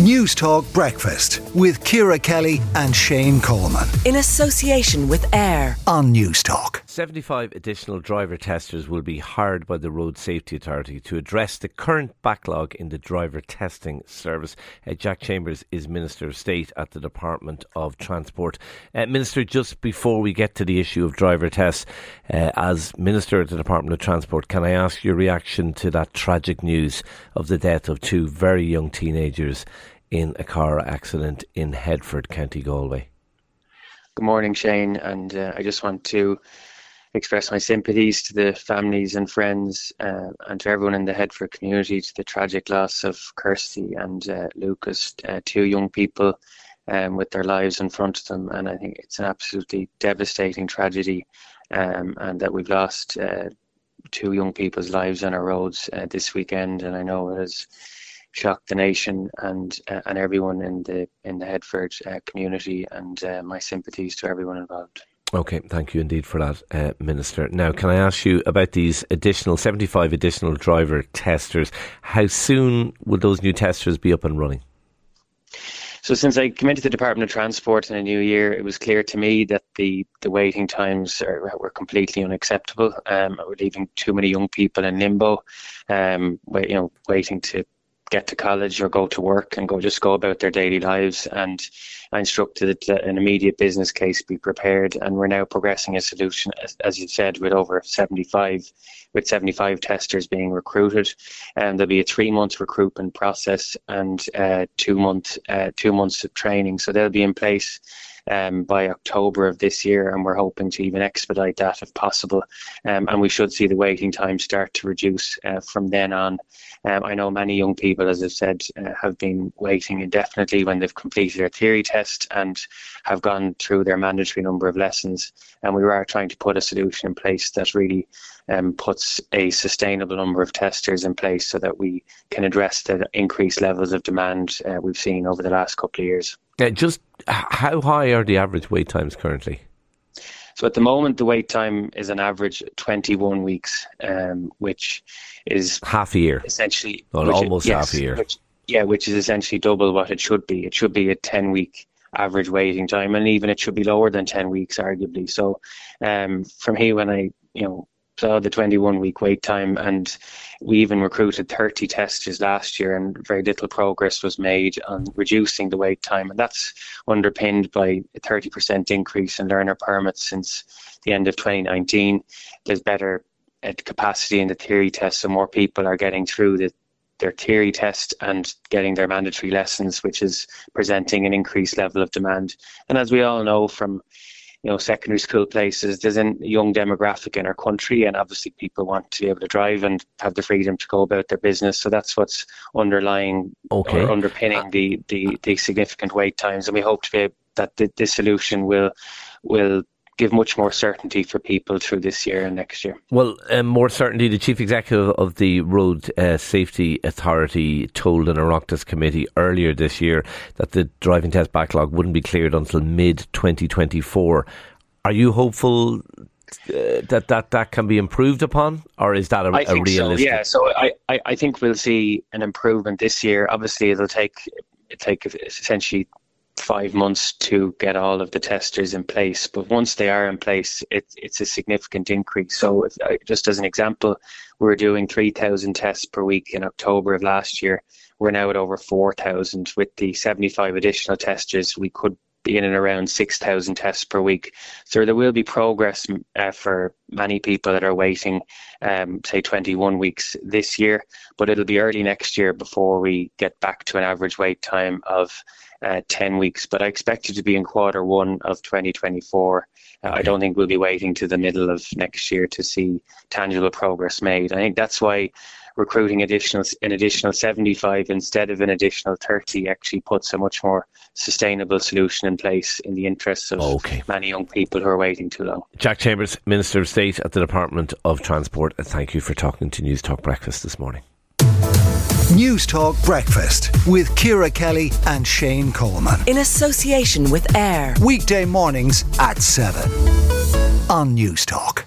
News Talk Breakfast with Ciara Kelly and Shane Coleman. In association with AIR on News Talk. 75 additional driver testers will be hired by the Road Safety Authority to address the current backlog in the driver testing service. Uh, Jack Chambers is Minister of State at the Department of Transport. Uh, Minister, just before we get to the issue of driver tests, uh, as Minister at the Department of Transport, can I ask your reaction to that tragic news of the death of two very young teenagers in a car accident in Headford, County Galway. Good morning, Shane, and uh, I just want to express my sympathies to the families and friends uh, and to everyone in the Headford community to the tragic loss of Kirsty and uh, Lucas, uh, two young people um, with their lives in front of them. And I think it's an absolutely devastating tragedy um, and that we've lost uh, two young people's lives on our roads uh, this weekend. And I know it has shocked the nation and uh, and everyone in the in the Headford uh, community, and uh, my sympathies to everyone involved. Okay, thank you indeed for that, uh, Minister. Now, can I ask you about these additional 75 additional driver testers? How soon will those new testers be up and running? So, since I came into the Department of Transport in a new year, it was clear to me that the, the waiting times are, were completely unacceptable. Um, we're leaving too many young people in limbo, um, you know, waiting to get to college or go to work and go just go about their daily lives. And I instructed that an immediate business case be prepared, and we're now progressing a solution, as, as you said, with over 75, with 75 testers being recruited, and there'll be a three month recruitment process and uh, two month uh, two months of training. So they'll be in place um, by October of this year, and we're hoping to even expedite that if possible. Um, and we should see the waiting time start to reduce uh, from then on. Um, I know many young people, as I've said, uh, have been waiting indefinitely when they've completed their theory test and have gone through their mandatory number of lessons. And we are trying to put a solution in place that really um, puts a sustainable number of testers in place so that we can address the increased levels of demand uh, we've seen over the last couple of years. Uh, just how high are the average wait times currently? So at the moment, the wait time is an average 21 weeks, um, which is half a year, essentially. Well, almost is, yes, half a year. Which, yeah, which is essentially double what it should be. It should be a 10 week average waiting time, and even it should be lower than 10 weeks, arguably. So, um, from here, when I you know saw the 21 week wait time and we even recruited 30 testers last year and very little progress was made on reducing the wait time and that's underpinned by a 30% increase in learner permits since the end of 2019 there's better uh, capacity in the theory test so more people are getting through the their theory test and getting their mandatory lessons, which is presenting an increased level of demand. And as we all know from you know, secondary school places. There's a young demographic in our country, and obviously people want to be able to drive and have the freedom to go about their business. So that's what's underlying okay. or underpinning the, the, the significant wait times. And we hope to be that the, this solution will will give much more certainty for people through this year and next year. Well, um, more certainty. The chief executive of the Road uh, Safety Authority told an Oireachtas committee earlier this year that the driving test backlog wouldn't be cleared until mid 2024. Are you hopeful uh, that that that can be improved upon, or is that a, I think a realistic? So, yeah, so I, I, I think we'll see an improvement this year. Obviously, it'll take it take essentially five months to get all of the testers in place. But once they are in place, it, it's a significant increase. So, if, uh, just as an example, we were doing 3,000 tests per week in October of last year. We're now at over 4,000. With the 75 additional testers, we could be in and around 6,000 tests per week. So there will be progress uh, for many people that are waiting, um, say 21 weeks this year, but it'll be early next year before we get back to an average wait time of uh, 10 weeks. But I expect it to be in quarter one of 2024. Uh. I don't think we'll be waiting to the middle of next year to see tangible progress made. I think that's why recruiting additional an additional 75 instead of an additional 30 actually puts a much more sustainable solution in place in the interests of okay. many young people who are waiting too long. Jack Chambers, Minister of State at the Department of Transport, and thank you for talking to News Talk Breakfast this morning. News Talk Breakfast with Ciara Kelly and Shane Coleman. In association with AIR. Weekday mornings at 7 on News Talk.